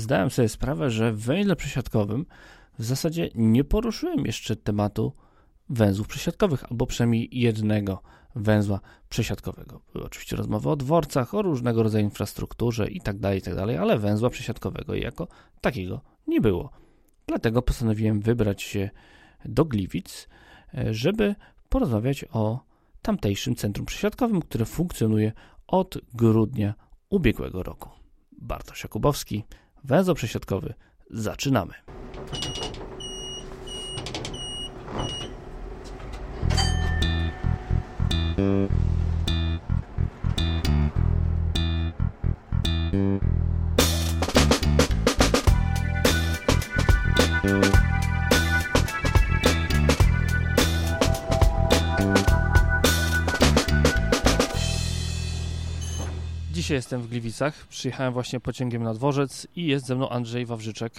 zdałem sobie sprawę, że w węźle przesiadkowym w zasadzie nie poruszyłem jeszcze tematu węzłów przesiadkowych, albo przynajmniej jednego węzła przesiadkowego. Były oczywiście rozmowy o dworcach, o różnego rodzaju infrastrukturze itd., tak itd., tak ale węzła przesiadkowego jako takiego nie było. Dlatego postanowiłem wybrać się do Gliwic, żeby porozmawiać o tamtejszym centrum przesiadkowym, które funkcjonuje od grudnia ubiegłego roku. Bartosz Jakubowski, węzeł przesiadkowy. Zaczynamy. Dzisiaj jestem w Gliwicach. Przyjechałem właśnie pociągiem na dworzec i jest ze mną Andrzej Wawrzyczek,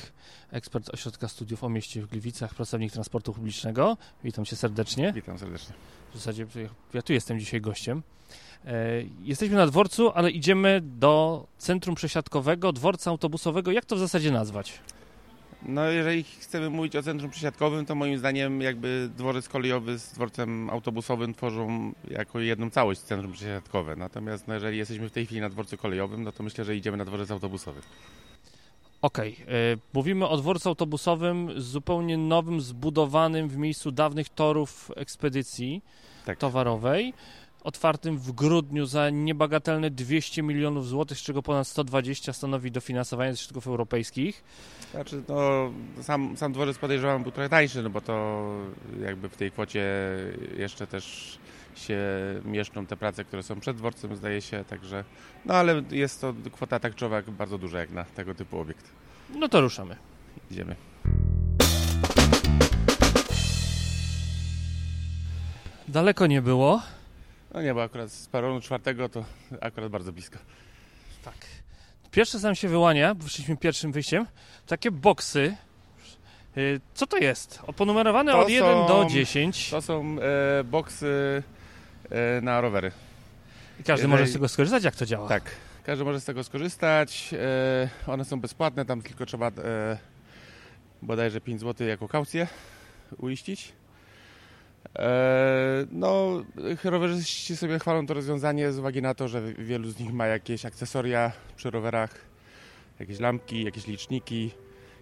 ekspert Ośrodka Studiów o mieście w Gliwicach, pracownik transportu publicznego. Witam cię serdecznie. Witam serdecznie. W zasadzie ja tu jestem dzisiaj gościem. E, jesteśmy na dworcu, ale idziemy do centrum przesiadkowego, dworca autobusowego. Jak to w zasadzie nazwać? No jeżeli chcemy mówić o centrum przesiadkowym, to moim zdaniem jakby dworzec kolejowy z dworcem autobusowym tworzą jako jedną całość centrum przesiadkowe. Natomiast no, jeżeli jesteśmy w tej chwili na dworcu kolejowym, no to myślę, że idziemy na dworzec autobusowy. Okej, okay. mówimy o dworcu autobusowym zupełnie nowym, zbudowanym w miejscu dawnych torów ekspedycji tak. towarowej otwartym w grudniu za niebagatelne 200 milionów złotych, z czego ponad 120 stanowi dofinansowanie ze środków europejskich. Znaczy, no, sam, sam dworzec podejrzewam był trochę tańszy, no bo to jakby w tej kwocie jeszcze też się mieszczą te prace, które są przed dworcem, zdaje się, także, no ale jest to kwota takczowa bardzo duża jak na tego typu obiekt. No to ruszamy. Idziemy. Daleko nie było. No nie, bo akurat z peronu czwartego to akurat bardzo blisko. Tak. Pierwsze sam się wyłania, bo wyszliśmy pierwszym wyjściem, takie boksy. Y, co to jest? Oponumerowane to od 1 są, do 10. To są e, boksy e, na rowery. I każdy Jeżeli, może z tego skorzystać? Jak to działa? Tak, każdy może z tego skorzystać. E, one są bezpłatne, tam tylko trzeba e, bodajże 5 zł jako kaucję uiścić. E, no, rowerzyści sobie chwalą to rozwiązanie z uwagi na to, że wielu z nich ma jakieś akcesoria przy rowerach, jakieś lampki, jakieś liczniki,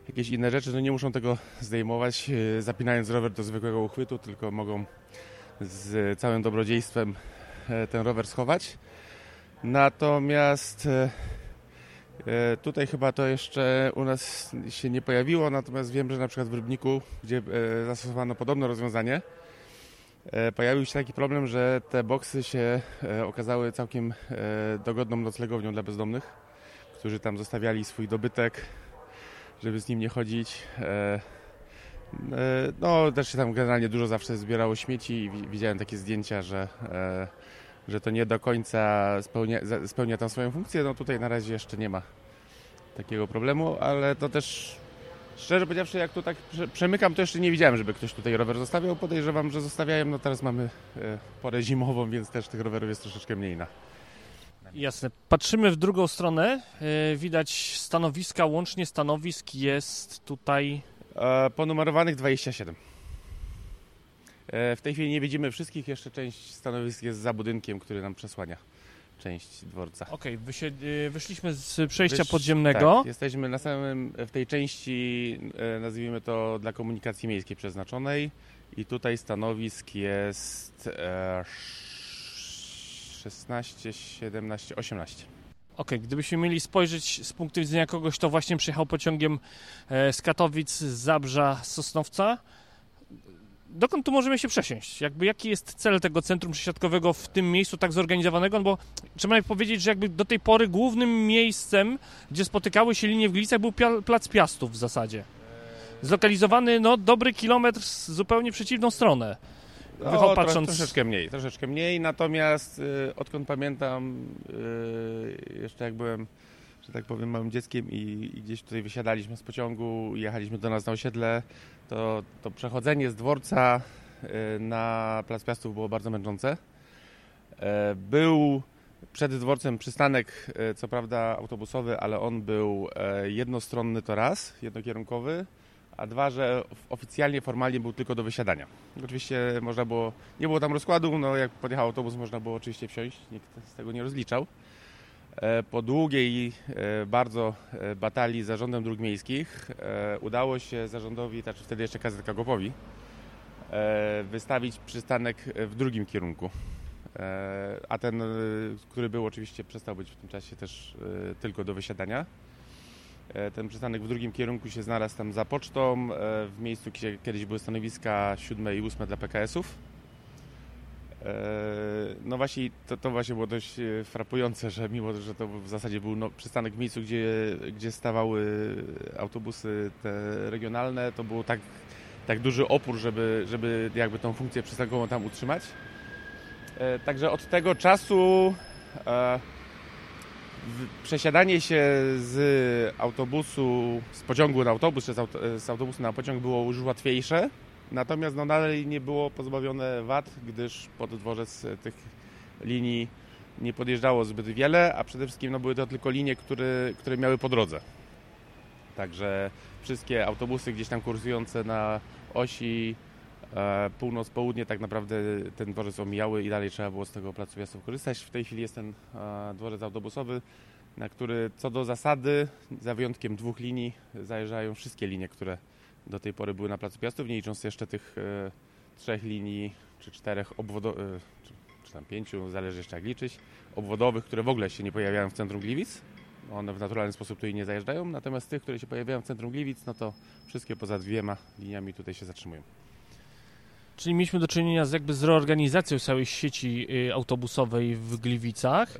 jakieś inne rzeczy. No nie muszą tego zdejmować, e, zapinając rower do zwykłego uchwytu, tylko mogą z całym dobrodziejstwem e, ten rower schować. Natomiast tutaj chyba to jeszcze u nas się nie pojawiło, natomiast wiem, że na przykład w Rybniku, gdzie zastosowano podobne rozwiązanie, pojawił się taki problem, że te boksy się e, okazały całkiem e, dogodną noclegownią dla bezdomnych, którzy tam zostawiali swój dobytek, żeby z nim nie chodzić. No, też się tam generalnie dużo zawsze zbierało śmieci i widziałem takie zdjęcia, że, że to nie do końca spełnia, spełnia tam swoją funkcję. No tutaj na razie jeszcze nie ma takiego problemu, ale to też Szczerze powiedziawszy, jak tu tak przemykam, to jeszcze nie widziałem, żeby ktoś tutaj rower zostawiał. Podejrzewam, że zostawiają. No teraz mamy e, porę zimową, więc też tych rowerów jest troszeczkę mniej na. Jasne. Patrzymy w drugą stronę. E, widać stanowiska, łącznie stanowisk jest tutaj. E, ponumerowanych 27. W tej chwili nie widzimy wszystkich, jeszcze część stanowisk jest za budynkiem, który nam przesłania część dworca. Okej, okay, y, wyszliśmy z przejścia Wysz, podziemnego. Tak, jesteśmy na samym, w tej części, e, nazwijmy to dla komunikacji miejskiej przeznaczonej i tutaj stanowisk jest 16, 17, 18. Okej, okay, gdybyśmy mieli spojrzeć z punktu widzenia kogoś, kto właśnie przyjechał pociągiem e, z Katowic, z Zabrza, z Sosnowca, dokąd tu możemy się przesiąść? Jakby jaki jest cel tego centrum przesiadkowego w tym miejscu tak zorganizowanego? No bo trzeba powiedzieć, że jakby do tej pory głównym miejscem, gdzie spotykały się linie w Gliwicach był Plac Piastów w zasadzie. Zlokalizowany, no, dobry kilometr w zupełnie przeciwną stronę. No, patrząc... troszeczkę mniej, troszeczkę mniej, natomiast y, odkąd pamiętam, y, jeszcze jak byłem że tak powiem, małym dzieckiem i, i, gdzieś tutaj wysiadaliśmy z pociągu, jechaliśmy do nas na osiedle, to, to przechodzenie z dworca y, na Plac Piastów było bardzo męczące. E, był Przed dworcem przystanek, e, co prawda autobusowy, ale on był e, jednostronny to raz, jednokierunkowy, a dwa, że oficjalnie, formalnie był tylko do wysiadania. Oczywiście można było, nie było tam rozkładu, no jak podjechał autobus można było oczywiście wsiąść, nikt z tego nie rozliczał. E, po długiej bardzo batalii z zarządem dróg miejskich udało się zarządowi, znaczy wtedy jeszcze KZK Gopowi, wystawić przystanek w drugim kierunku. E, a ten, e, który był oczywiście, przestał być w tym czasie też e, tylko do wysiadania. Ten przystanek w drugim kierunku się znalazł tam za pocztą, w miejscu, gdzie kiedyś były stanowiska 7 i 8 dla PKS-ów. No właśnie, to, to właśnie było dość frapujące, że mimo, że to w zasadzie był no, przystanek w miejscu, gdzie, gdzie stawały autobusy te regionalne, to był tak, tak duży opór, żeby, żeby jakby tą funkcję przystankową tam utrzymać. E, także od tego czasu e, przesiadanie się z autobusu, z pociągu na autobus, czy z autobusu na pociąg było już łatwiejsze. Natomiast no, dalej nie było pozbawione wad, gdyż pod dworzec tych linii nie podjeżdżało zbyt wiele, a przede wszystkim no, były to tylko linie, które, które miały po drodze. Także wszystkie autobusy gdzieś tam kursujące na osi E, północ-południe tak naprawdę ten dworzec omijały i dalej trzeba było z tego placu Piastów korzystać. W tej chwili jest ten e, dworzec autobusowy, na który co do zasady, za wyjątkiem dwóch linii, zajeżdżają wszystkie linie, które do tej pory były na placu Piastów, nie licząc jeszcze tych e, trzech linii czy czterech obwodowych, czy, czy tam pięciu, zależy jeszcze jak liczyć, obwodowych, które w ogóle się nie pojawiają w centrum Gliwic. One w naturalny sposób tutaj nie zajeżdżają, natomiast tych, które się pojawiają w centrum Gliwic, no to wszystkie poza dwiema liniami tutaj się zatrzymują. Czyli mieliśmy do czynienia z jakby z reorganizacją całej sieci y, autobusowej w Gliwicach. Y,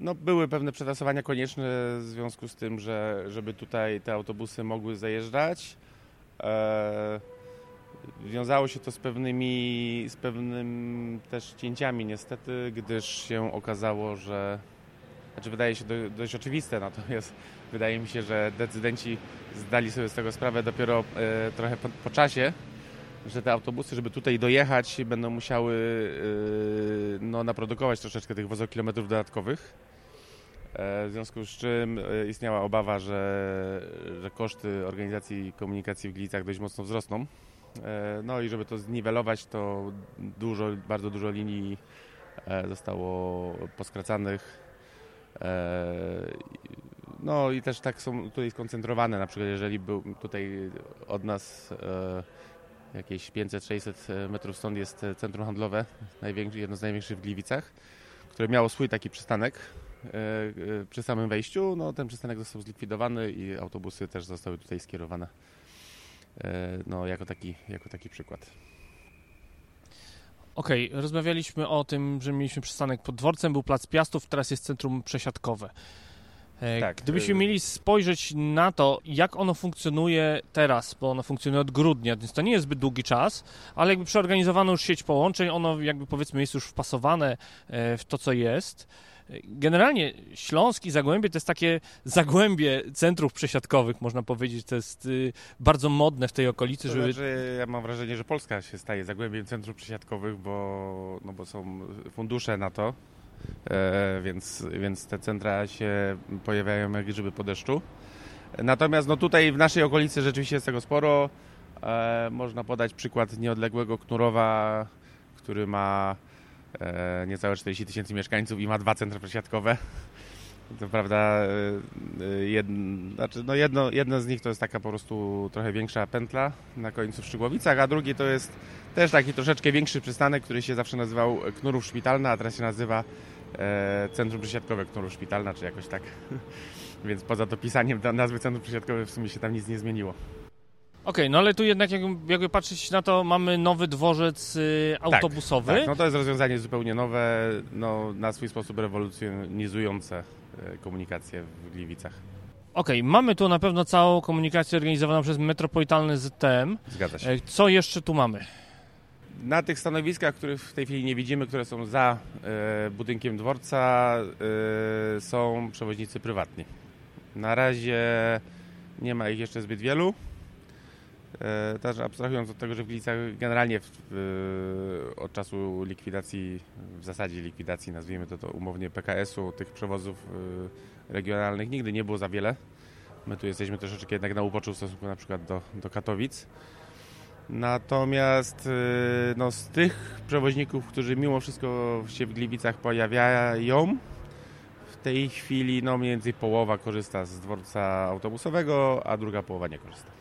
no, były pewne przetasowania konieczne w związku z tym, że żeby tutaj te autobusy mogły zajeżdżać. E, wiązało się to z pewnymi, z pewnym też cięciami niestety, gdyż się okazało, że znaczy wydaje się dość oczywiste, natomiast wydaje mi się, że decydenci zdali sobie z tego sprawę dopiero e, trochę po, po czasie, że te autobusy, żeby tutaj dojechać, będą musiały yy, no, naprodukować troszeczkę tych wozokilometrów dodatkowych. E, w związku z czym e, istniała obawa, że, że koszty organizacji komunikacji w Gliwicach dość mocno wzrosną. E, no i żeby to zniwelować, to dużo, bardzo dużo linii zostało poskracanych. No i też tak są tutaj skoncentrowane, na przykład jeżeli był tutaj od nas jakieś 500-600 e, metrów stąd jest centrum handlowe, jedno z największych w Gliwicach, które miało swój taki przystanek przy samym wejściu. No, ten przystanek został zlikwidowany i autobusy też zostały tutaj skierowane no, jako, taki, jako taki przykład. Okej, okay, rozmawialiśmy o tym, że mieliśmy przystanek pod dworcem, był plac Piastów, teraz jest centrum przesiadkowe. E, tak. Gdybyśmy mieli spojrzeć na to, jak ono funkcjonuje teraz, bo ono funkcjonuje od grudnia, więc to nie jest zbyt długi czas, ale jakby przeorganizowano już sieć połączeń, ono jakby powiedzmy jest już wpasowane e, w to, co jest. Generalnie Śląsk i Zagłębie to jest takie zagłębie centrów przesiadkowych, można powiedzieć. To jest y, bardzo modne w tej okolicy. To żeby... znaczy, ja mam wrażenie, że Polska się staje zagłębiem centrów przesiadkowych, bo, no bo są fundusze na to. E, więc, więc te centra się pojawiają jak grzyby po deszczu. Natomiast no tutaj w naszej okolicy rzeczywiście jest tego sporo. E, można podać przykład nieodległego Knurowa, który ma niecałe 40 tysięcy mieszkańców i ma dwa centra przesiadkowe. To prawda, jedno, znaczy no jedno, jedno z nich to jest taka po prostu trochę większa pętla na końcu w Szczygłowicach, a drugi to jest też taki troszeczkę większy przystanek, który się zawsze nazywał Knurów Szpitalna, a teraz się nazywa e, Centrum Przesiadkowe Knurów Szpitalna, czy jakoś tak. Więc poza dopisaniem nazwy Centrum Przesiadkowe w sumie się tam nic nie zmieniło. Okej, okay, no ale tu jednak jakby, jakby, patrzeć na to, mamy nowy dworzec y, tak, autobusowy. Tak, tak, no to jest rozwiązanie zupełnie nowe, no, na swój sposób rewolucjonizujące e, komunikację w Gliwicach. Okej, okay, mamy tu na pewno całą komunikację organizowaną przez Metropolitalny ZTM. Zgadza się. E, co jeszcze tu mamy? Na tych stanowiskach, których w tej chwili nie widzimy, które są za e, budynkiem dworca, e, są przewoźnicy prywatni. Na razie nie ma ich jeszcze zbyt wielu. E, też abstrahując od tego, że w Gliwicach generalnie w, w, od czasu likwidacji, w zasadzie likwidacji, nazwijmy to, to umownie PKS-u, tych przewozów y, regionalnych nigdy nie było za wiele. My tu jesteśmy troszeczkę jednak na upoczu w stosunku na przykład do, do Katowic. Natomiast no, z tych przewoźników, którzy mimo wszystko się w Gliwicach pojawiają, w tej chwili no, mniej więcej połowa korzysta z dworca autobusowego, a druga połowa nie korzysta.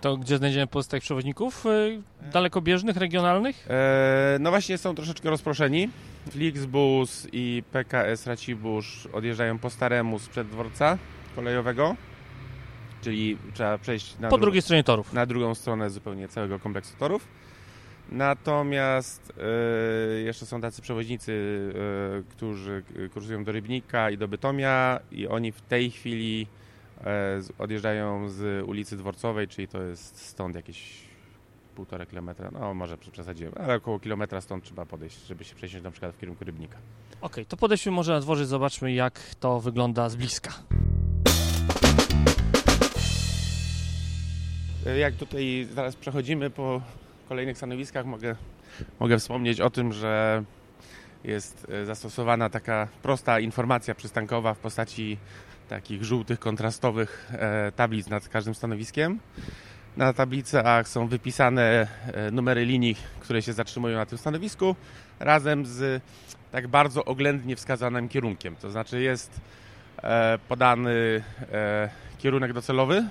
To gdzie znajdziemy pozostałych przewoźników? Y, dalekobieżnych, regionalnych? E, no właśnie są troszeczkę rozproszeni. Flixbus i PKS Racibórz odjeżdżają po staremu sprzed dworca kolejowego, czyli trzeba przejść na, po dru- drugiej stronie torów. na drugą stronę zupełnie całego kompleksu torów. Natomiast e, jeszcze są tacy przewoźnicy, e, którzy kursują do Rybnika i do Bytomia i oni w tej chwili odjeżdżają z ulicy Dworcowej, czyli to jest stąd jakieś półtora kilometra, no może przesadziłem, ale około kilometra stąd trzeba podejść, żeby się przesiąść na przykład w kierunku Rybnika. Okej, to podejdźmy może na dworzec, zobaczmy jak to wygląda z bliska. E, Jak tutaj zaraz przechodzimy po kolejnych stanowiskach, mogę, mogę wspomnieć o tym, że jest e, zastosowana taka prosta informacja przystankowa w postaci takich żółtych, kontrastowych e, tablic nad każdym stanowiskiem. Na tablicach są wypisane e, numery linii, które się zatrzymują na tym stanowisku, razem z tak bardzo oględnie wskazanym kierunkiem. To znaczy jest e, podany kierunek docelowy,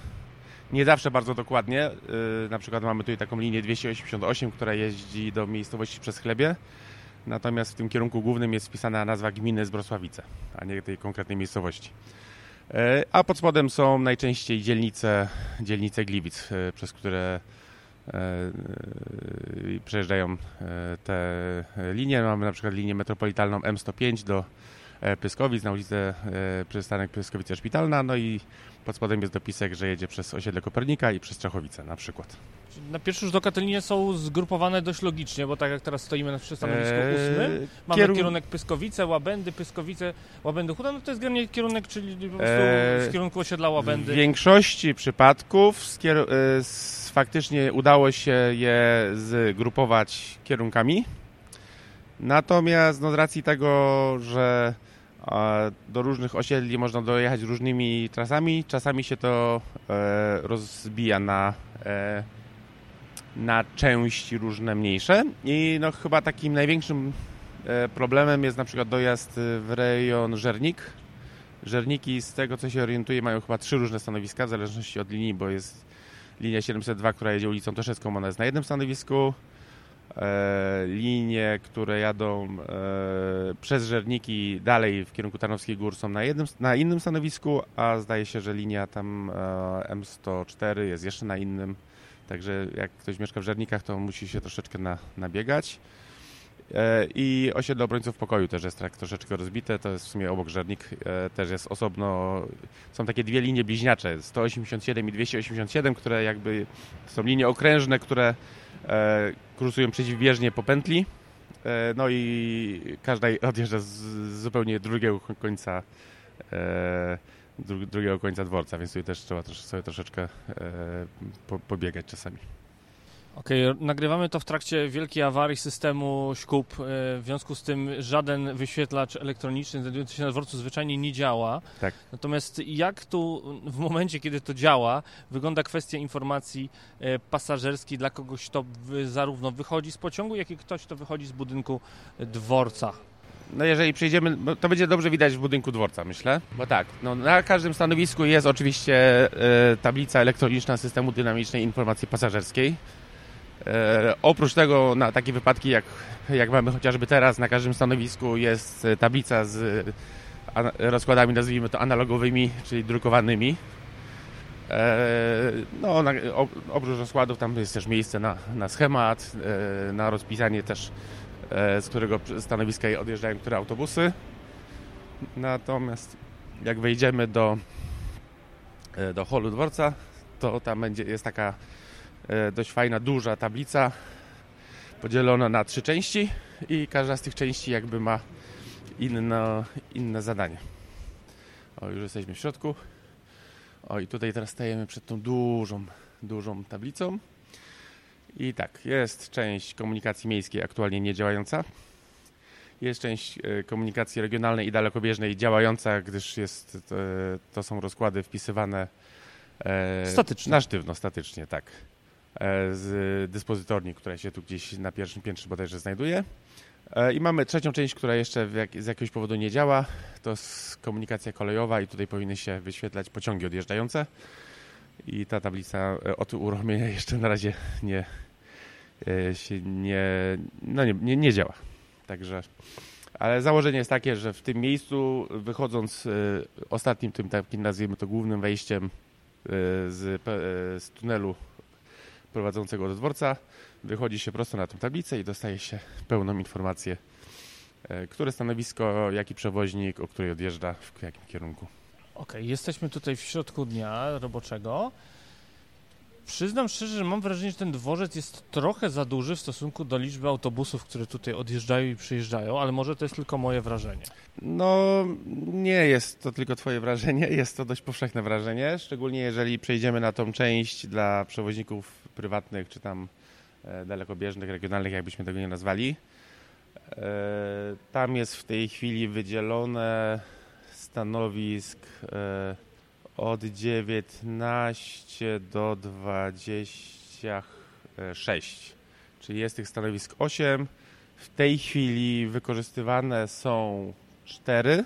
nie zawsze bardzo dokładnie. Na przykład mamy tutaj taką linię 288, która jeździ do miejscowości przez Chlebie. Natomiast w tym kierunku głównym jest wpisana nazwa gminy Zbrosławice, a nie tej konkretnej miejscowości. Yy, A pod spodem są najczęściej dzielnice, dzielnice Gliwic, yy, przez które yy, przejeżdżają te linie. Mamy na przykład linię metropolitalną M105 do e, Pyskowic na ulicę e, przystanek Pyskowice Szpitalna, no i pod spodem jest dopisek, że jedzie przez osiedle Kopernika i przez Czechowice na przykład. Na pierwszy rzut oka te linie są zgrupowane dość logicznie, bo tak jak teraz stoimy na przy stanowisku Eee, ósmym, mamy kierun- kierunek Pyskowice, Łabędy, Pyskowice, Łabędy Chuda, no to jest generalnie kierunek, czyli po prostu Eee, z kierunku osiedla Łabędy. W większości przypadków e, s- faktycznie udało się je zgrupować kierunkami. Natomiast no, z racji tego, że e, do różnych osiedli można dojechać różnymi trasami, czasami się to e, rozbija na, e, na części różne mniejsze. I no, chyba takim największym e, problemem jest na przykład dojazd w rejon Żernik, Żerniki, z tego co się orientuję, mają chyba trzy różne stanowiska, w zależności od linii, bo jest linia 702, która jedzie ulicą Toszewską, ona jest na jednym stanowisku. E, linie, które jadą e, przez Żerniki dalej w kierunku Tarnowskich Gór są na, jednym, na innym stanowisku, a zdaje się, że linia tam e, M104 jest jeszcze na innym. Także jak ktoś mieszka w Żernikach, to musi się troszeczkę na, nabiegać. I osiedle obrońców pokoju też jest tak troszeczkę rozbite, to jest w sumie obok Żernik, też jest osobno, są takie dwie linie bliźniacze, 187 i 287, które jakby są linie okrężne, które kursują przeciwbieżnie po pętli, e, no i każda odjeżdża z, zupełnie drugiego końca e, dru, drugiego końca dworca, więc tutaj też trzeba sobie troszeczkę e, po, pobiegać czasami. Okej, nagrywamy to w trakcie wielkiej awarii systemu ŚKUP. e, W związku z tym żaden wyświetlacz elektroniczny znajdujący się na dworcu zwyczajnie nie działa. Tak. Natomiast jak tu w momencie, kiedy to działa, wygląda kwestia informacji e, pasażerskiej dla kogoś, kto zarówno wychodzi z pociągu, jak i ktoś, kto wychodzi z budynku dworca? No jeżeli przejdziemy, no to będzie dobrze widać w budynku dworca, myślę. Bo tak, no na każdym stanowisku jest oczywiście e, tablica elektroniczna systemu dynamicznej informacji pasażerskiej. E, oprócz tego na takie wypadki jak, jak mamy chociażby teraz, na każdym stanowisku jest e, tablica z rozkładami, nazwijmy to analogowymi, czyli drukowanymi. E, no, na, oprócz rozkładów tam jest też miejsce na, na schemat, e, na rozpisanie też e, z którego stanowiska odjeżdżają które autobusy. Natomiast jak wejdziemy do, e, do holu dworca, to tam będzie, jest taka dość fajna, duża tablica podzielona na trzy części i każda z tych części jakby ma inno, inne zadanie. O, już jesteśmy w środku. O, i tutaj teraz stajemy przed tą dużą, dużą tablicą. I tak, jest część komunikacji miejskiej aktualnie niedziałająca. Jest część e, komunikacji regionalnej i dalekobieżnej działająca, gdyż jest, to, to są rozkłady wpisywane e, statycznie. na sztywno, statycznie, tak. E, z dyspozytorni, która się tu gdzieś na pierwszym piętrze bodajże znajduje. I mamy trzecią część, która jeszcze z jakiegoś powodu nie działa. To jest komunikacja kolejowa i tutaj powinny się wyświetlać pociągi odjeżdżające. I ta tablica od uruchomienia jeszcze na razie nie, się nie, no nie, nie, nie działa. Także, ale założenie jest takie, że w tym miejscu, wychodząc ostatnim tym takim, nazwijmy to głównym wejściem z, z tunelu prowadzącego do dworca, wychodzi się prosto na tę tablicę i dostaje się pełną informację, które stanowisko, jaki przewoźnik, o której odjeżdża, w jakim kierunku. Okej, okay, jesteśmy tutaj w środku dnia roboczego. Przyznam szczerze, że mam wrażenie, że ten dworzec jest trochę za duży w stosunku do liczby autobusów, które tutaj odjeżdżają i przyjeżdżają, ale może to jest tylko moje wrażenie. No, nie jest to tylko Twoje wrażenie, jest to dość powszechne wrażenie, szczególnie jeżeli przejdziemy na tą część dla przewoźników prywatnych czy tam e, dalekobieżnych, regionalnych, jakbyśmy tego nie nazwali. E, tam jest w tej chwili wydzielone stanowisk. E, od 19 do 26, czyli jest tych stanowisk 8. W tej chwili wykorzystywane są 4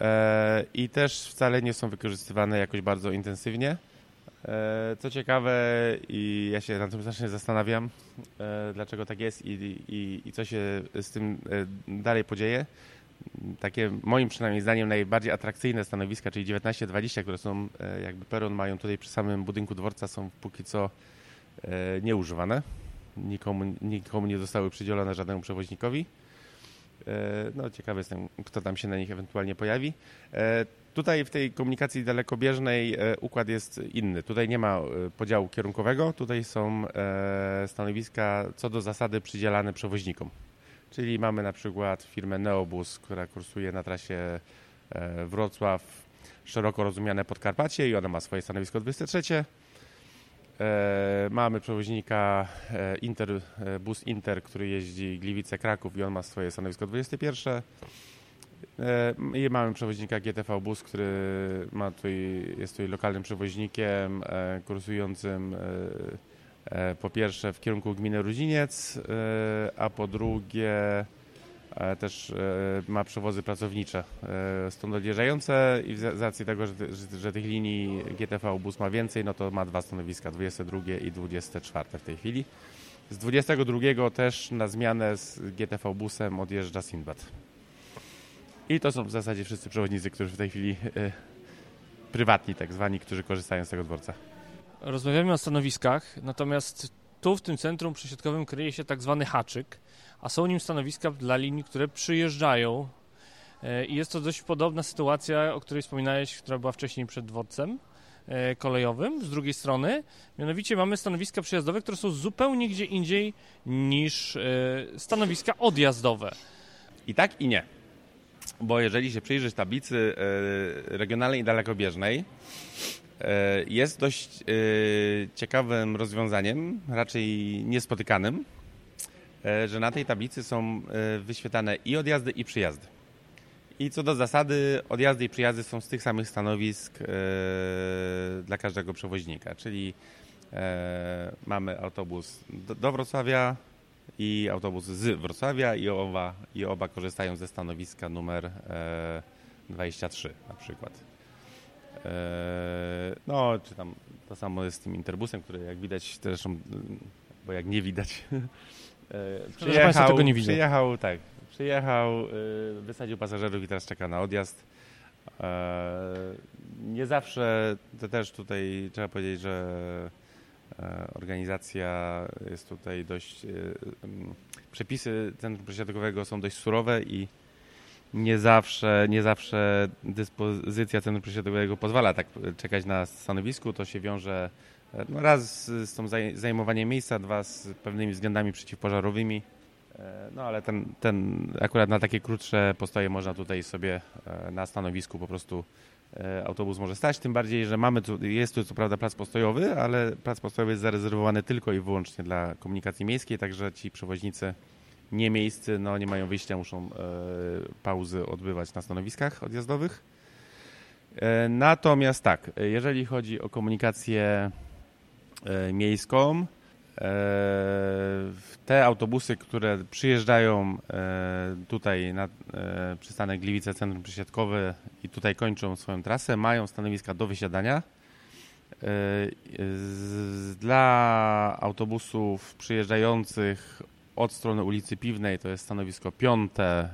e, i też wcale nie są wykorzystywane jakoś bardzo intensywnie. E, co ciekawe, i ja się nad tym strasznie zastanawiam, e, dlaczego tak jest i, i, i co się z tym dalej podzieje takie moim przynajmniej zdaniem najbardziej atrakcyjne stanowiska, czyli 19-20, które są e, jakby peron mają tutaj przy samym budynku dworca są póki co e, nieużywane. Nikomu, nikomu nie zostały przydzielone żadnemu przewoźnikowi. E, no ciekawy jestem, kto tam się na nich ewentualnie pojawi. Tutaj w tej komunikacji dalekobieżnej układ jest inny. Tutaj nie ma podziału kierunkowego, tutaj są stanowiska co do zasady przydzielane przewoźnikom. Czyli mamy na przykład firmę Neobus, która kursuje na trasie e, Wrocław, szeroko rozumiane Podkarpacie i ona ma swoje stanowisko 23. E, mamy przewoźnika e, Inter, bus Inter, który jeździ Gliwice-Kraków i on ma swoje stanowisko 21. I mamy przewoźnika GTV Bus, który ma tutaj, jest tutaj lokalnym przewoźnikiem kursującym E, po pierwsze w kierunku gminy Ruziniec, e, a po drugie e, też ma przewozy pracownicze stąd odjeżdżające i z racji tego, że, że, tych linii GTV Bus ma więcej, no to ma dwa stanowiska, 22 i 24 w tej chwili. Z 22 też na zmianę z GTV Busem odjeżdża Sinbad. I to są w zasadzie wszyscy przewodnicy, którzy w tej chwili prywatni tak zwani, którzy korzystają z tego dworca. Rozmawiamy o stanowiskach, natomiast tu w tym centrum przesiadkowym kryje się tak zwany haczyk, a są nim stanowiska dla linii, które przyjeżdżają. E, I jest to dość podobna sytuacja, o której wspominałeś, która była wcześniej przed dworcem e, kolejowym. Z drugiej strony, mianowicie mamy stanowiska przejazdowe, które są zupełnie gdzie indziej niż e, stanowiska odjazdowe. I tak i nie. Bo jeżeli się przyjrzysz tablicy regionalnej i dalekobieżnej, E, jest dość e, ciekawym rozwiązaniem, raczej niespotykanym, e, że na tej tablicy są wyświetlane i odjazdy, i przyjazdy. I co do zasady, odjazdy i przyjazdy są z tych samych stanowisk dla każdego przewoźnika, czyli mamy autobus do Wrocławia i autobus z Wrocławia i oba, i oba korzystają ze stanowiska numer 23 na przykład. Eee, no, czy tam to samo jest z tym Interbusem, który jak widać zresztą, bo jak nie widać, eee, przyjechał, tego nie widzę. przyjechał, tak, przyjechał, wysadził pasażerów i teraz czeka na odjazd. Nie zawsze, to też tutaj trzeba powiedzieć, że organizacja jest tutaj dość, przepisy Centrum Przesiadkowego są dość surowe i nie zawsze, nie zawsze dyspozycja cenu przesiadowego pozwala tak czekać na stanowisku. To się wiąże e, no raz z, tą zajmowaniem miejsca, dwa z pewnymi względami przeciwpożarowymi. E, no ale ten, ten akurat na takie krótsze postoje można tutaj sobie e, na stanowisku po prostu autobus może stać, tym bardziej, że mamy tu, jest tu co prawda plac postojowy, ale plac postojowy jest zarezerwowany tylko i wyłącznie dla komunikacji miejskiej, także ci przewoźnicy nie miejscy, no nie mają wyjścia, muszą e, pauzy odbywać na stanowiskach odjazdowych. E, natomiast tak, jeżeli chodzi o komunikację e, miejską, te autobusy, które przyjeżdżają tutaj na przystanek Gliwice Centrum Przesiadkowe i tutaj kończą swoją trasę, mają stanowiska do wysiadania. Dla autobusów przyjeżdżających od strony ulicy Piwnej to jest stanowisko piąte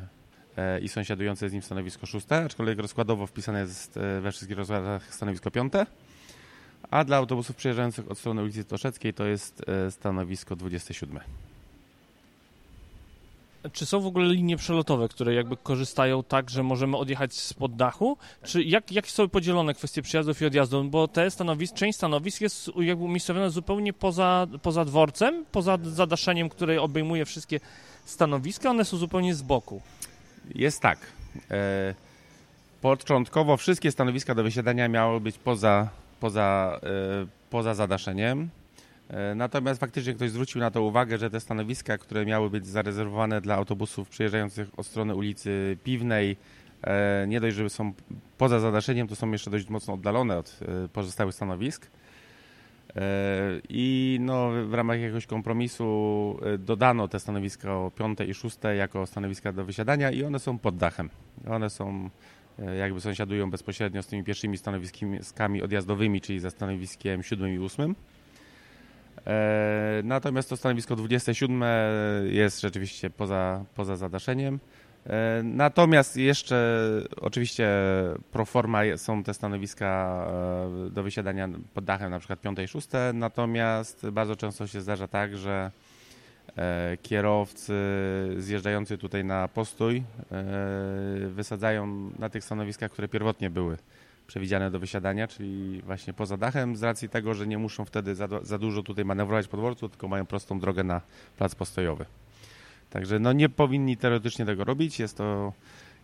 e, i sąsiadujące z nim stanowisko szóste, aczkolwiek rozkładowo wpisane jest e, we wszystkich rozkładach stanowisko piąte. A dla autobusów przyjeżdżających od strony ulicy Toszeckiej to jest e, stanowisko 27. Czy są w ogóle linie przelotowe, które jakby korzystają tak, że możemy odjechać spod dachu? Czy jak, jak są podzielone kwestie przyjazdów i odjazdów? Bo te stanowisk, część stanowisk jest jakby umiejscowiona zupełnie poza, poza dworcem, poza zadaszeniem, które obejmuje wszystkie stanowiska, one są zupełnie z boku. Jest tak. E, początkowo wszystkie stanowiska do wysiadania miały być poza, poza, e, poza zadaszeniem. E, natomiast faktycznie ktoś zwrócił na to uwagę, że te stanowiska, które miały być zarezerwowane dla autobusów przyjeżdżających od strony ulicy Piwnej, e, nie dość, że są poza zadaszeniem, to są jeszcze dość mocno oddalone od pozostałych stanowisk. I no, w ramach jakiegoś kompromisu dodano te stanowiska o piąte i szóste jako stanowiska do wysiadania i one są pod dachem. One są jakby sąsiadują bezpośrednio z tymi pierwszymi stanowiskami odjazdowymi, czyli za stanowiskiem siódmym i ósmym. E, natomiast to stanowisko 27 jest rzeczywiście poza, poza zadaszeniem. E, natomiast jeszcze oczywiście pro forma są te stanowiska e, do wysiadania pod dachem, na przykład 5 i 6. Natomiast bardzo często się zdarza tak, że kierowcy zjeżdżający tutaj na postój wysadzają na tych stanowiskach, które pierwotnie były przewidziane do wysiadania, czyli właśnie poza dachem, z racji tego, że nie muszą wtedy za, za dużo tutaj manewrować po dworcu, tylko mają prostą drogę na plac postojowy. Także no nie powinni teoretycznie tego robić, jest to,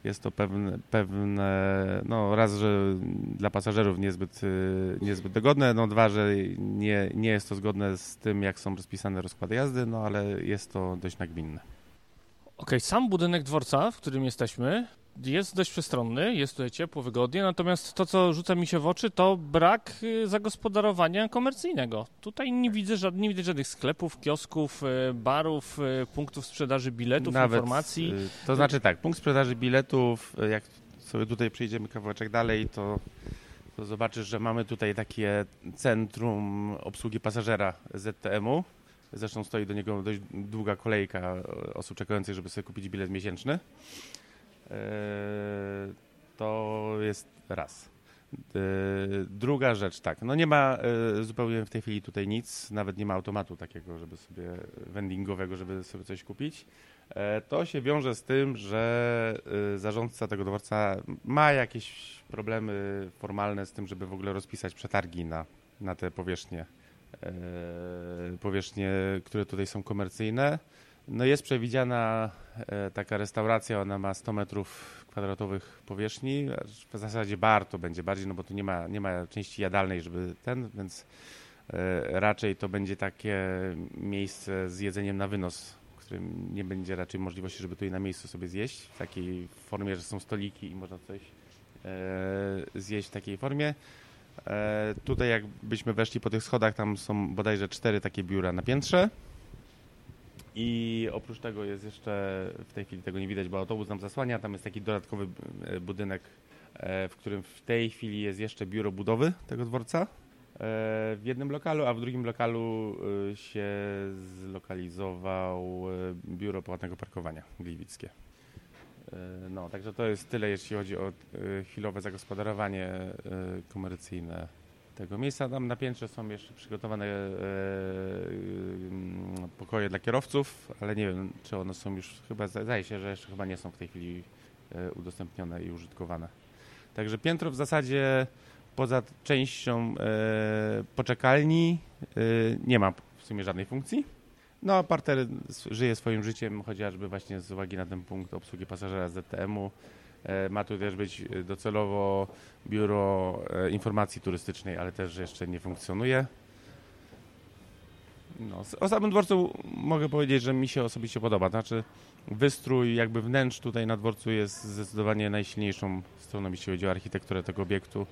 jest to pewne, pewne no raz, że dla pasażerów niezbyt, y, niezbyt dogodne, no dwa, że nie, nie jest to zgodne z tym, jak są rozpisane rozkłady jazdy, no ale jest to dość nagminne. Okej, okay, sam budynek dworca, w którym jesteśmy, jest dość przestronny, jest tutaj ciepło, wygodnie, natomiast to, co rzuca mi się w oczy, to brak y, zagospodarowania komercyjnego. Tutaj nie widzę, żadnych, nie widzę żadnych sklepów, kiosków, y, barów, y, punktów sprzedaży biletów, Nawet, informacji. To znaczy tak, punkt sprzedaży biletów, jak sobie tutaj przyjdziemy kawałeczek dalej, to, to zobaczysz, że mamy tutaj takie centrum obsługi pasażera ZTM-u. Zresztą stoi do niego dość długa kolejka osób czekających, żeby sobie kupić bilet miesięczny. E, to jest raz. E, druga rzecz, tak, no nie ma e, zupełnie w tej chwili tutaj nic, nawet nie ma automatu takiego, żeby sobie vendingowego, żeby sobie coś kupić. To się wiąże z tym, że zarządca tego dworca ma jakieś problemy formalne z tym, żeby w ogóle rozpisać przetargi na, na te powierzchnie, powierzchnie, które tutaj są komercyjne. No jest przewidziana e, taka restauracja, ona ma 100 metrów kwadratowych powierzchni. W zasadzie bar to będzie bardziej, no bo tu nie ma, nie ma części jadalnej, żeby ten, więc e, raczej to będzie takie miejsce z jedzeniem na wynos, w którym nie będzie raczej możliwości, żeby tutaj na miejscu sobie zjeść, w takiej formie, że są stoliki i można coś e, zjeść w takiej formie. Tutaj jakbyśmy weszli po tych schodach, tam są bodajże cztery takie biura na piętrze. I oprócz tego jest jeszcze, w tej chwili tego nie widać, bo autobus nam zasłania, tam jest taki dodatkowy e, budynek, e, w którym w tej chwili jest jeszcze biuro budowy tego dworca e, w jednym lokalu, a w drugim lokalu się zlokalizował biuro płatnego parkowania gliwickie. No, także to jest tyle, jeśli chodzi o chwilowe zagospodarowanie komercyjne tego miejsca. Tam na piętrze są jeszcze przygotowane e, e, pokoje dla kierowców, ale nie wiem, czy one są już, chyba zdaje się, że jeszcze chyba nie są w tej chwili e, udostępnione i użytkowane. Także piętro w zasadzie poza częścią e, poczekalni e, nie ma w sumie żadnej funkcji. No a parter żyje swoim życiem, chociażby właśnie z uwagi na ten punkt obsługi pasażera ZTM-u ma tu też być docelowo biuro e, informacji turystycznej, ale też jeszcze nie funkcjonuje. No, o samym dworcu mogę powiedzieć, że mi się osobiście podoba. Znaczy, wystrój jakby wnętrz tutaj na dworcu jest zdecydowanie najsilniejszą stroną, jeśli chodzi o architekturę tego obiektu.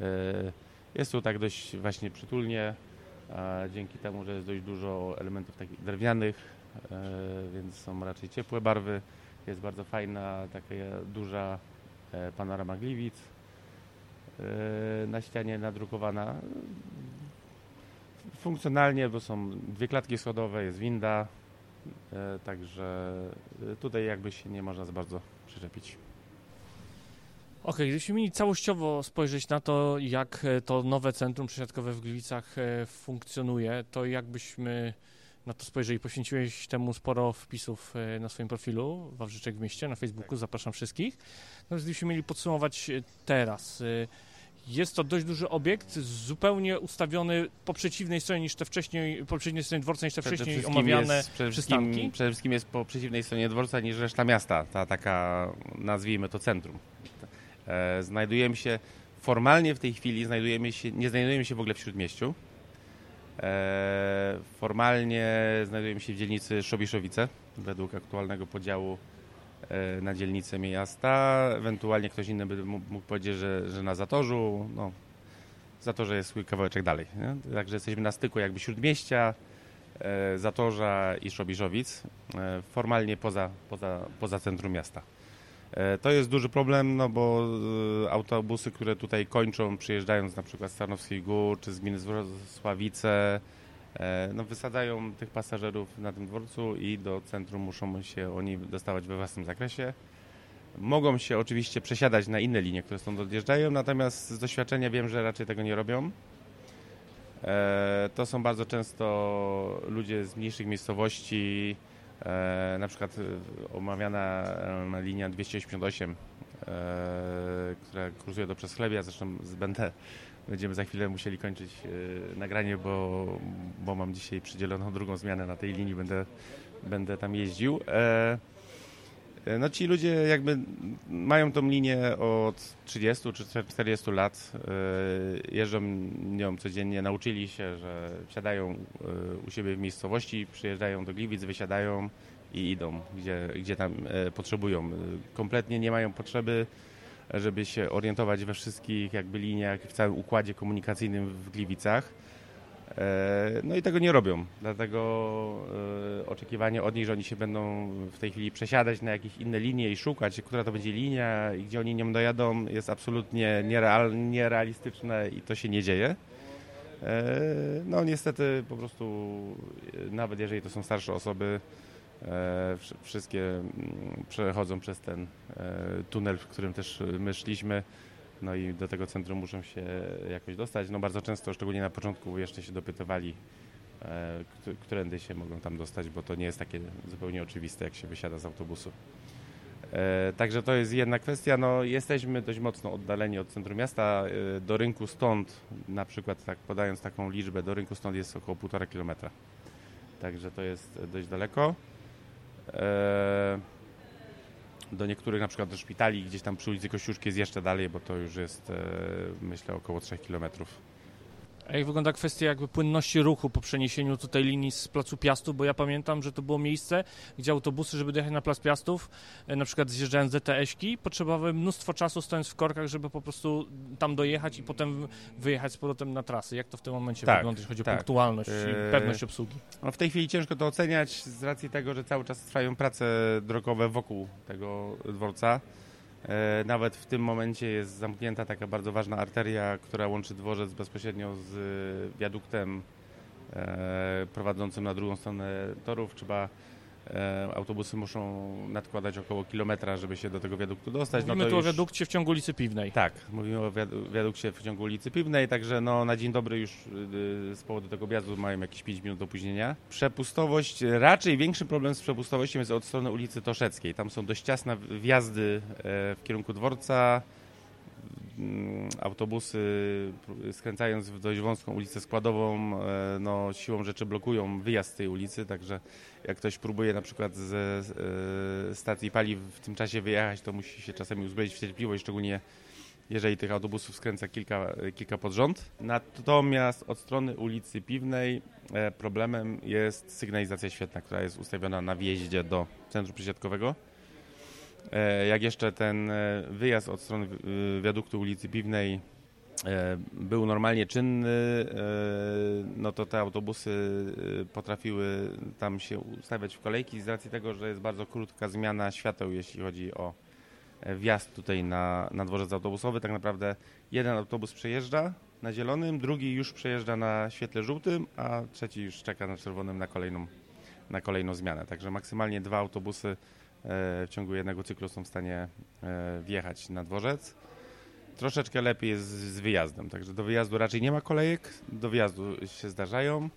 E, jest tu tak dość właśnie przytulnie, dzięki temu, że jest dość dużo elementów takich drewnianych, więc są raczej ciepłe barwy. Jest bardzo fajna, taka duża e, panorama Gliwic. E, na ścianie nadrukowana funkcjonalnie, bo są dwie klatki schodowe, jest winda, e, także tutaj jakby się nie można za bardzo przyczepić. Okej, okay, gdybyśmy mieli całościowo spojrzeć na to, jak to nowe centrum przesiadkowe w Gliwicach funkcjonuje, to jakbyśmy na to spojrzeli. Poświęciłeś temu sporo wpisów e, na swoim profilu Wawrzyczek w mieście, na Facebooku, tak. zapraszam wszystkich. No, gdybyśmy mieli podsumować e, teraz, e, jest to dość duży obiekt, zupełnie ustawiony po przeciwnej stronie niż te wcześniej, po przeciwnej stronie dworca niż te wcześniej omawiane jest, przede przystanki. Przede wszystkim jest po przeciwnej stronie dworca niż reszta miasta, ta taka, nazwijmy to centrum. Znajdujemy się, formalnie w tej chwili znajdujemy się, nie znajdujemy się w ogóle w Śródmieściu, formalnie znajdujemy się w dzielnicy Szobiszowice, według aktualnego podziału e, na dzielnicę miasta. Ewentualnie ktoś inny by mógł powiedzieć, że, że na Zatorzu. No, Zatorze jest kawałeczek dalej. Nie? Także jesteśmy na styku jakby Śródmieścia, e, Zatorza i Szobiszowic. Formalnie poza, poza, poza centrum miasta. E, to jest duży problem, no bo e, autobusy, które tutaj kończą, przyjeżdżając na przykład z Tarnowskich Gór czy z gminy Sławice, e, no wysadzają tych pasażerów na tym dworcu i do centrum muszą się oni dostawać we własnym zakresie. Mogą się oczywiście przesiadać na inne linie, które stąd odjeżdżają, natomiast z doświadczenia wiem, że raczej tego nie robią. To są bardzo często ludzie z mniejszych miejscowości, E, na przykład e, omawiana e, linia 288, która kursuje do Przesklebia, zresztą będę, będziemy za chwilę musieli kończyć nagranie, bo, bo mam dzisiaj przydzieloną drugą zmianę na tej linii, będę, będę tam jeździł. No ci ludzie jakby mają tą linię od 30 czy 40 lat, jeżdżą nią codziennie, nauczyli się, że wsiadają u siebie w miejscowości, przyjeżdżają do Gliwic, wysiadają i idą, gdzie, gdzie tam potrzebują. Kompletnie nie mają potrzeby, żeby się orientować we wszystkich jakby liniach, w całym układzie komunikacyjnym w Gliwicach E, no i tego nie robią, dlatego e, oczekiwanie od nich, że oni się będą w tej chwili przesiadać na jakieś inne linie i szukać, która to będzie linia i gdzie oni nią dojadą, jest absolutnie niereal, nierealistyczne i to się nie dzieje. E, no niestety po prostu, nawet jeżeli to są starsze osoby, wszystkie mm, przechodzą przez ten tunel, w którym też my szliśmy, no i do tego centrum muszą się jakoś dostać. No bardzo często, szczególnie na początku, jeszcze się dopytywali, e, którędy się mogą tam dostać, bo to nie jest takie zupełnie oczywiste, jak się wysiada z autobusu. E, także to jest jedna kwestia. No, jesteśmy dość mocno oddaleni od centrum miasta. E, do rynku stąd, na przykład tak podając taką liczbę, do rynku stąd jest około 1,5 kilometra. Także to jest dość daleko. Do niektórych na przykład do szpitali gdzieś tam przy ulicy Kościuszki jest jeszcze dalej, bo to już jest e, myślę około 3 kilometrów. A jak wygląda kwestia jakby płynności ruchu po przeniesieniu tutaj linii z Placu Piastów, bo ja pamiętam, że to było miejsce, gdzie autobusy, żeby dojechać na Plac Piastów, e, na przykład zjeżdżając z DTS-ki, potrzebowały mnóstwo czasu stojąc w korkach, żeby po prostu tam dojechać i potem wyjechać z powrotem na trasy. Jak to w tym momencie tak, wygląda, jeśli chodzi tak. o punktualność i e, pewność obsługi? No w tej chwili ciężko to oceniać z racji tego, że cały czas trwają prace drogowe wokół tego dworca. E, nawet w tym momencie jest zamknięta taka bardzo ważna arteria, która łączy dworzec bezpośrednio z wiaduktem e, prowadzącym na drugą stronę torów. Trzeba E, autobusy muszą nadkładać około kilometra, żeby się do tego wiaduktu dostać. No mówimy no tu już... o wiadukcie w ciągu ulicy Piwnej. Tak, mówimy o wiadukcie w ciągu ulicy Piwnej, także no, na dzień dobry już y, z powodu tego wjazdu mają jakieś 5 minut opóźnienia. Przepustowość, raczej większy problem z przepustowością jest od strony ulicy Toszeckiej. Tam są dość ciasne wjazdy e, w kierunku dworca, autobusy skręcając w dość wąską ulicę składową, no siłą rzeczy blokują wyjazd z tej ulicy, także jak ktoś próbuje na przykład ze stacji paliw w tym czasie wyjechać, to musi się czasami uzbroić w cierpliwość, szczególnie jeżeli tych autobusów skręca kilka, kilka pod rząd. Natomiast od strony ulicy Piwnej e, problemem jest sygnalizacja świetna, która jest ustawiona na wjeździe do centrum przesiadkowego. E, jak jeszcze ten e, wyjazd od strony wiaduktu ulicy Piwnej był normalnie czynny, no to te autobusy potrafiły tam się ustawiać w kolejki z racji tego, że jest bardzo krótka zmiana świateł, jeśli chodzi o wjazd tutaj na, na dworzec autobusowy. Tak naprawdę jeden autobus przejeżdża na zielonym, drugi już przejeżdża na świetle żółtym, a trzeci już czeka na czerwonym na kolejną, na kolejną zmianę. Także maksymalnie dwa autobusy e, w ciągu jednego cyklu są w stanie e, wjechać na dworzec. Troszeczkę lepiej jest z wyjazdem, także do wyjazdu raczej nie ma kolejek, do wjazdu się zdarzają.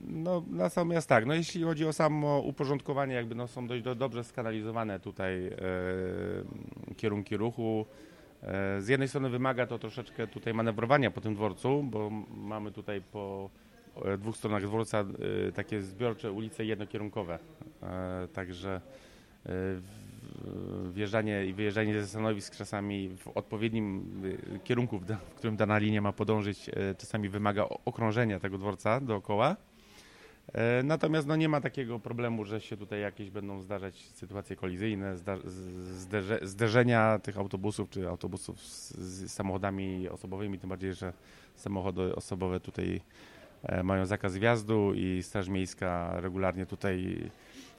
No, natomiast tak, no jeśli chodzi o samo uporządkowanie, jakby no, są dość do, dobrze skanalizowane tutaj e, kierunki ruchu. E, z jednej strony wymaga to troszeczkę tutaj manewrowania po tym dworcu, bo mamy tutaj po e, dwóch stronach dworca e, takie zbiorcze ulice jednokierunkowe. E, także e, wjeżdżanie i wyjeżdżanie ze stanowisk czasami w odpowiednim kierunku, w, którym dana linia ma podążyć, czasami wymaga okrążenia tego dworca dookoła. E, natomiast no, nie ma takiego problemu, że się tutaj jakieś będą zdarzać sytuacje kolizyjne, zderze, zderzenia tych autobusów czy autobusów z, z, samochodami osobowymi, tym bardziej, że samochody osobowe tutaj e, mają zakaz wjazdu i Straż Miejska regularnie tutaj,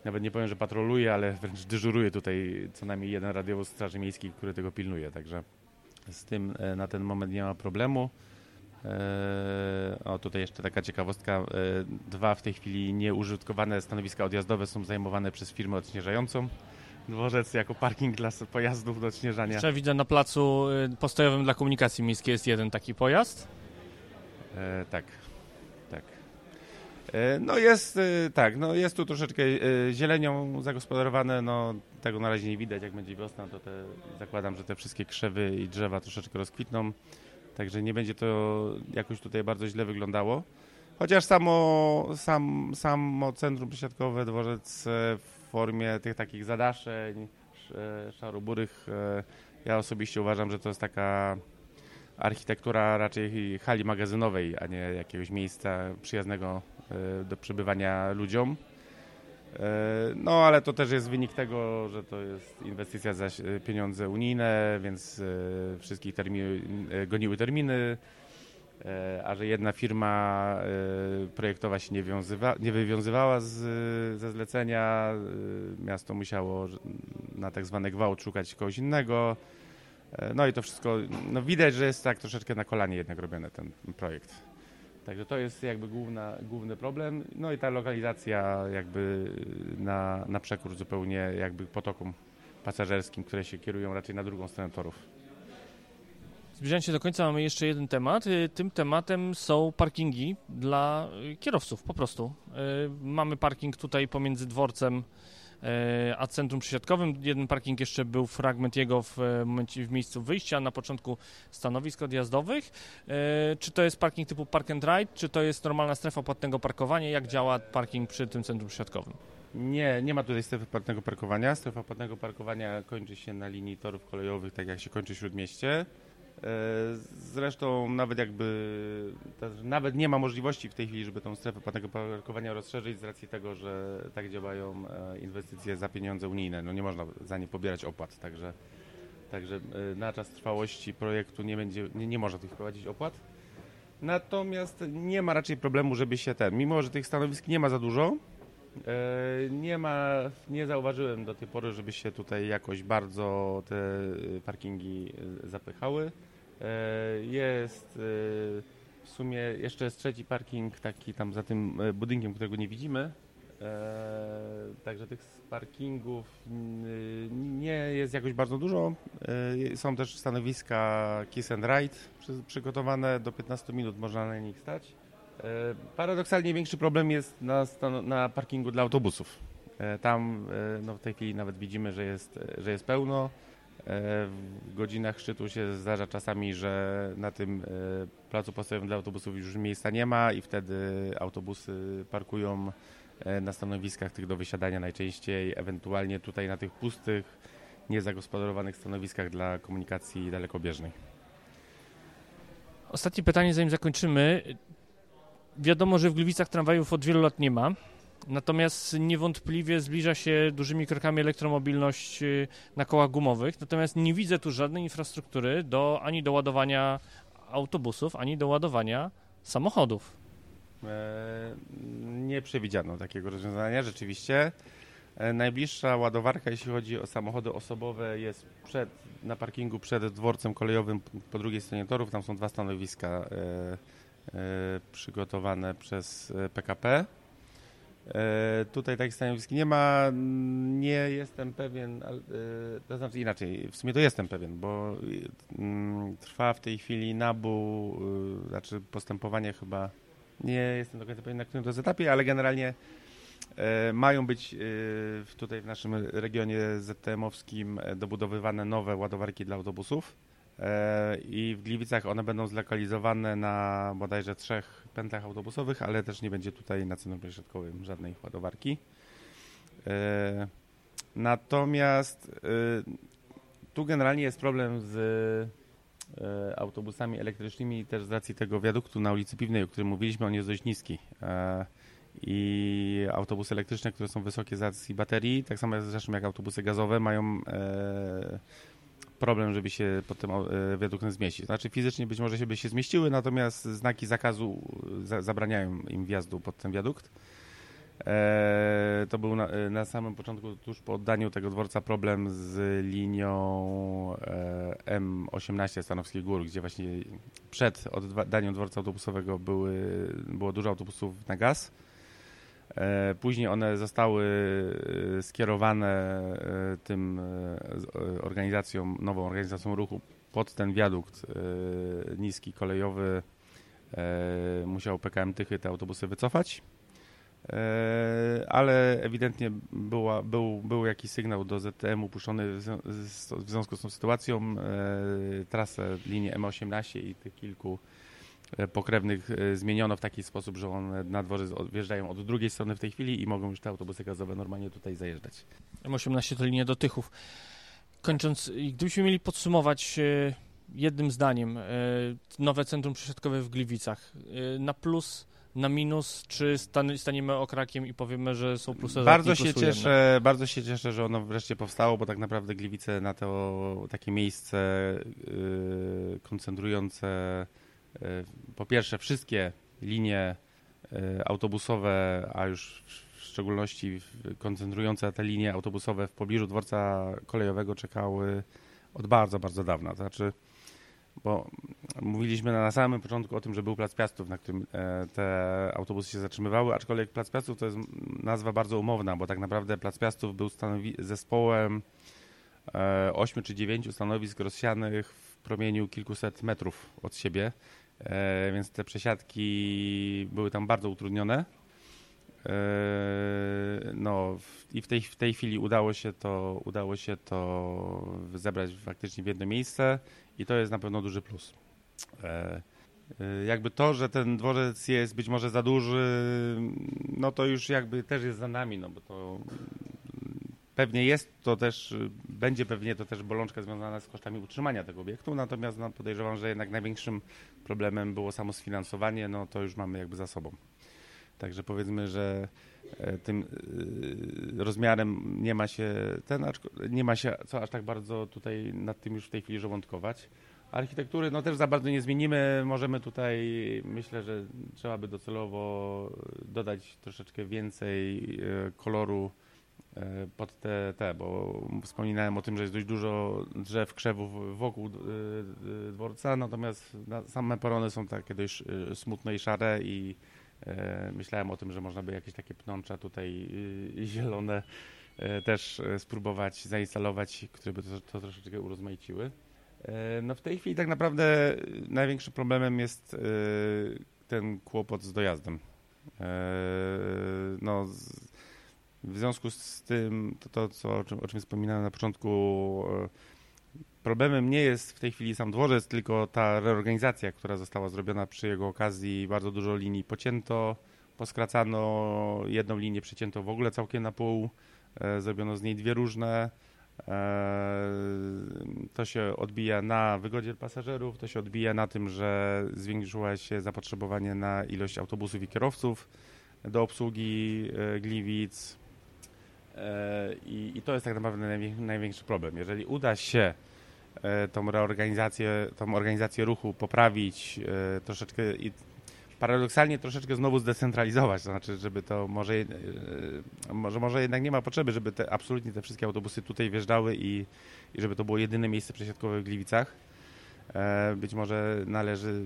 nawet nie powiem, że patroluje, ale wręcz dyżuruje tutaj co najmniej jeden radiowóz Straży Miejskiej, który tego pilnuje, także z tym e, na ten moment nie ma problemu. E, o, tutaj jeszcze taka ciekawostka. E, dwa w tej chwili nieużytkowane stanowiska odjazdowe są zajmowane przez firmę odśnieżającą. Dworzec jako parking dla pojazdów do odśnieżania. Jeszcze widzę na placu postojowym dla komunikacji miejskiej jest jeden taki pojazd. E, tak. E, no jest, e, tak, no jest tu troszeczkę e, zielenią zagospodarowane, no tego na razie nie widać, jak będzie wiosna, to te, zakładam, że te wszystkie krzewy i drzewa troszeczkę rozkwitną. Także nie będzie to jakoś tutaj bardzo źle wyglądało. Chociaż samo, sam, samo centrum przesiadkowe, dworzec w formie tych takich zadaszeń szaroburych, ja osobiście uważam, że to jest taka architektura raczej hali magazynowej, a nie jakiegoś miejsca przyjaznego do przebywania ludziom. E, no, ale to też jest wynik tego, że to jest inwestycja za pieniądze unijne, więc e, wszystkich termi e, goniły terminy, a że jedna firma projektowa się nie, nie wywiązywała z, ze zlecenia, miasto musiało na tak zwany gwałt szukać kogoś innego. No i to wszystko, no widać, że jest tak troszeczkę na kolanie jednak robiony ten projekt. Także to jest jakby główna, główny problem. No i ta lokalizacja jakby na, na przekór zupełnie jakby potokom pasażerskim, które się kierują raczej na drugą stronę torów. Zbliżając się do końca mamy jeszcze jeden temat. Y, tym tematem są parkingi dla kierowców po prostu. Y, mamy parking tutaj pomiędzy dworcem a centrum przesiadkowym. Jeden parking jeszcze był fragment jego w, e, momencie, w miejscu wyjścia, na początku stanowisk odjazdowych. E, czy to jest parking typu park and ride, czy to jest normalna strefa płatnego parkowania? Jak działa parking przy tym centrum przesiadkowym? Nie, nie ma tutaj strefy płatnego parkowania. Strefa płatnego parkowania kończy się na linii torów kolejowych, tak jak się kończy Śródmieście. E, zresztą nawet jakby, nawet nie ma możliwości w tej chwili, żeby tą strefę płatnego parkowania rozszerzyć z racji tego, że tak działają e, inwestycje za pieniądze unijne. No nie można za nie pobierać opłat, także, także e, na czas trwałości projektu nie, będzie, nie, nie można tych wprowadzić opłat. Natomiast nie ma raczej problemu, żeby się ten, mimo że tych stanowisk nie ma za dużo, nie ma, nie zauważyłem do tej pory, żeby się tutaj jakoś bardzo te parkingi zapychały. E, jest e, w sumie jeszcze jest trzeci parking taki tam za tym e, budynkiem, którego nie widzimy. Także tych parkingów nie jest jakoś bardzo dużo. Są też stanowiska Kiss and Ride przygotowane, do 15 minut można na nich stać. Paradoksalnie większy problem jest na, na parkingu dla autobusów. Tam no, w tej chwili nawet widzimy, że jest, że jest pełno. W godzinach szczytu się zdarza czasami, że na tym placu postawionym dla autobusów już miejsca nie ma i wtedy autobusy parkują na stanowiskach tych do wysiadania najczęściej, ewentualnie tutaj na tych pustych, niezagospodarowanych stanowiskach dla komunikacji dalekobieżnej. Ostatnie pytanie, zanim zakończymy. Wiadomo, że w Gliwicach tramwajów od wielu lat nie ma. Natomiast niewątpliwie zbliża się dużymi krokami elektromobilność y, na kołach gumowych. Natomiast nie widzę tu żadnej infrastruktury do, ani do ładowania autobusów, ani do ładowania samochodów. E, nie przewidziano takiego rozwiązania rzeczywiście. E, najbliższa ładowarka, jeśli chodzi o samochody osobowe, jest przed, na parkingu przed dworcem kolejowym po drugiej stronie torów. Tam są dwa stanowiska e, przygotowane przez PKP. Tutaj takich stanowisk nie ma. Nie jestem pewien, to znaczy inaczej, w sumie to jestem pewien, bo mm, trwa w tej chwili nabu, znaczy postępowanie chyba, nie jestem do końca pewien na którym to jest etapie, ale generalnie E, mają być e, tutaj w naszym regionie ZTM-owskim e, dobudowywane nowe ładowarki dla autobusów i w Gliwicach one będą zlokalizowane na bodajże trzech pętlach autobusowych, ale też nie będzie tutaj na centrum przesiadkowym żadnej ładowarki. Natomiast tu generalnie jest problem z autobusami elektrycznymi też z racji tego wiaduktu na ulicy Piwnej, o którym mówiliśmy, on jest dość niski i autobusy elektryczne, które są wysokie z racji baterii, tak samo zresztą jak autobusy gazowe, mają e, problem, żeby się pod tym e, wiaduktem zmieścić. Znaczy fizycznie być może się by się zmieściły, natomiast znaki zakazu za, zabraniają im wjazdu pod ten wiadukt. E, to był na, e, na, samym początku, tuż po oddaniu tego dworca, problem z linią e, M18 Stanowskich Gór, gdzie właśnie przed oddaniem dworca autobusowego były, było dużo autobusów na gaz E, później one zostały e, skierowane e, tym organizacją, nową organizacją ruchu pod ten wiadukt niski kolejowy. Musiał PKM Tychy te autobusy wycofać, ale ewidentnie była, był, był jakiś sygnał do ZTM upuszczony w związku z tą sytuacją. Trasę linii M18 i tych kilku E, pokrewnych e, zmieniono w taki sposób, że one na dworze wjeżdżają od drugiej strony w tej chwili i mogą już te autobusy gazowe normalnie tutaj zajeżdżać. M18 to linia do Tychów. Kończąc, gdybyśmy mieli podsumować e, jednym zdaniem nowe centrum przesiadkowe w Gliwicach, na plus na minus, czy stan, staniemy okrakiem i powiemy, że są plusy Bardzo się cieszę, bardzo się cieszę, że ono wreszcie powstało, bo tak naprawdę Gliwice na to takie miejsce yy, koncentrujące E, po pierwsze wszystkie linie e, autobusowe, a już w szczególności koncentrujące te linie autobusowe w pobliżu dworca kolejowego czekały od bardzo, bardzo dawna. To znaczy, bo mówiliśmy na samym początku o tym, że był Plac Piastów, na którym e, te autobusy się zatrzymywały, aczkolwiek Plac Piastów to jest nazwa bardzo umowna, bo tak naprawdę Plac Piastów był zespołem ośmiu czy dziewięciu stanowisk rozsianych w promieniu kilkuset metrów od siebie. E, więc te przesiadki były tam bardzo utrudnione. E, no i w tej, w tej chwili udało się, to, udało się to zebrać faktycznie w jedno miejsce i to jest na pewno duży plus. E, jakby to, że ten dworzec jest być może za duży, no to już jakby też jest za nami, no bo to Pewnie jest to też, będzie pewnie to też bolączka związana z kosztami utrzymania tego obiektu, natomiast no, podejrzewam, że jednak największym problemem było samo sfinansowanie, no to już mamy jakby za sobą. Także powiedzmy, że e, tym e, rozmiarem nie ma się ten, nie ma się co aż tak bardzo tutaj nad tym już w tej chwili żołądkować. Architektury no też za bardzo nie zmienimy. Możemy tutaj, myślę, że trzeba by docelowo dodać troszeczkę więcej e, koloru pod te, te, bo wspominałem o tym, że jest dość dużo drzew, krzewów wokół e, e, dworca, natomiast same porony są takie dość smutne i szare i myślałem o tym, że można by jakieś takie pnącza tutaj zielone też spróbować zainstalować, które by to, to troszeczkę urozmaiciły. No w tej chwili tak naprawdę największym problemem jest ten kłopot z dojazdem. No, w związku z tym, to, to co, o, czym, o czym wspominałem na początku, e, problemem nie jest w tej chwili sam dworzec, tylko ta reorganizacja, która została zrobiona przy jego okazji. Bardzo dużo linii pocięto, poskracano, jedną linię przecięto w ogóle całkiem na pół, e, zrobiono z niej dwie różne. E, to się odbija na wygodzie pasażerów, to się odbija na tym, że zwiększyło się zapotrzebowanie na ilość autobusów i kierowców do obsługi Gliwic. I, I, to jest tak naprawdę największy problem. Jeżeli uda się tą reorganizację, tą organizację ruchu poprawić troszeczkę i paradoksalnie troszeczkę znowu zdecentralizować, to znaczy, żeby to może, e, może, może jednak nie ma potrzeby, żeby te, absolutnie te wszystkie autobusy tutaj wjeżdżały i, i żeby to było jedyne miejsce przesiadkowe w Gliwicach. E, być może należy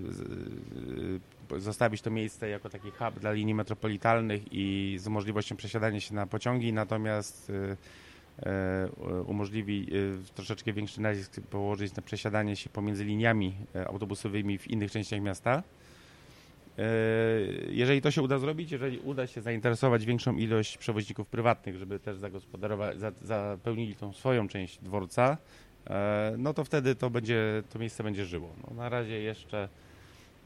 e, zostawić to miejsce jako taki hub dla linii metropolitalnych i z możliwością przesiadania się na pociągi, natomiast umożliwi troszeczkę większy nacisk położyć na przesiadanie się pomiędzy liniami autobusowymi w innych częściach miasta. E, jeżeli to się uda zrobić, jeżeli uda się zainteresować większą ilość przewoźników prywatnych, żeby też zagospodarować, za, zapełnili tą swoją część dworca, e, no to wtedy to będzie, to miejsce będzie żyło. No, na razie jeszcze,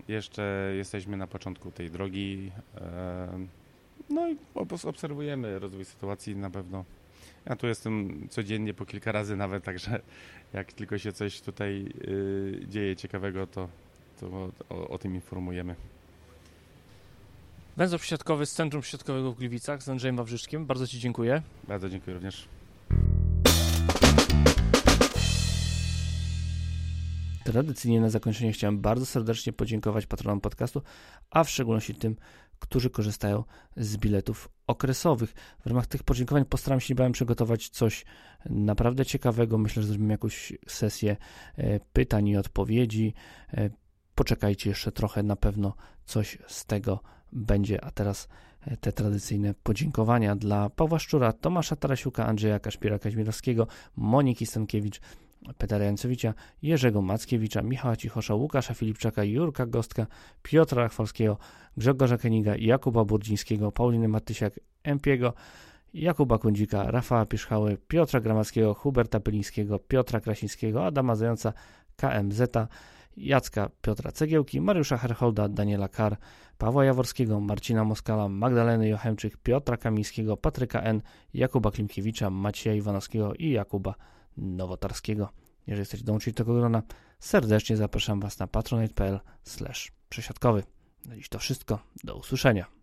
jeszcze jesteśmy na początku tej drogi. E, no i obserwujemy rozwój sytuacji na pewno. Ja tu jestem codziennie po kilka razy nawet, także jak tylko się coś tutaj y, dzieje ciekawego, to, to o, o tym informujemy. Węzeł przesiadkowy z Centrum Przesiadkowego w Gliwicach z Andrzejem Wawrzyczkiem. Bardzo Ci dziękuję. Bardzo dziękuję również. Tradycyjnie na zakończenie chciałem bardzo serdecznie podziękować patronom podcastu, a w szczególności tym, którzy korzystają z biletów okresowych. W ramach tych podziękowań postaram się niebawem przygotować coś naprawdę ciekawego. Myślę, że zrobimy jakąś sesję e, pytań i odpowiedzi. E, poczekajcie jeszcze trochę, na pewno coś z tego będzie. A teraz e, te tradycyjne podziękowania dla Pawła Szczura, Tomasza Tarasiuka, Andrzeja Kaszpira Kaźmirowskiego, Moniki Stankiewicz, Petera Jancowicza, Jerzego Mackiewicza, Michała Cichosza, Łukasza Filipczaka, Jurka Gostka, Piotra Rachwalskiego, Grzegorza Keniga, Jakuba Burdzińskiego, Pauliny Matysiak, Empiego, Jakuba Kundzika, Rafała Pieszchały, Piotra Gramackiego, Huberta Pylińskiego, Piotra Krasińskiego, Adama Zająca, KMZ, Jacka Piotra Cegiełki, Mariusza Herholda, Daniela Kar, Pawła Jaworskiego, Marcina Moskala, Magdaleny Jochemczyk, Piotra Kamińskiego, Patryka N., Jakuba Klimkiewicza, Macieja Iwanowskiego i Jakuba Nowotarskiego. Jeżeli chcecie dołączyć do tego grona, serdecznie zapraszam Was na patronite.pl przesiadkowy. Na dziś to wszystko. Do usłyszenia.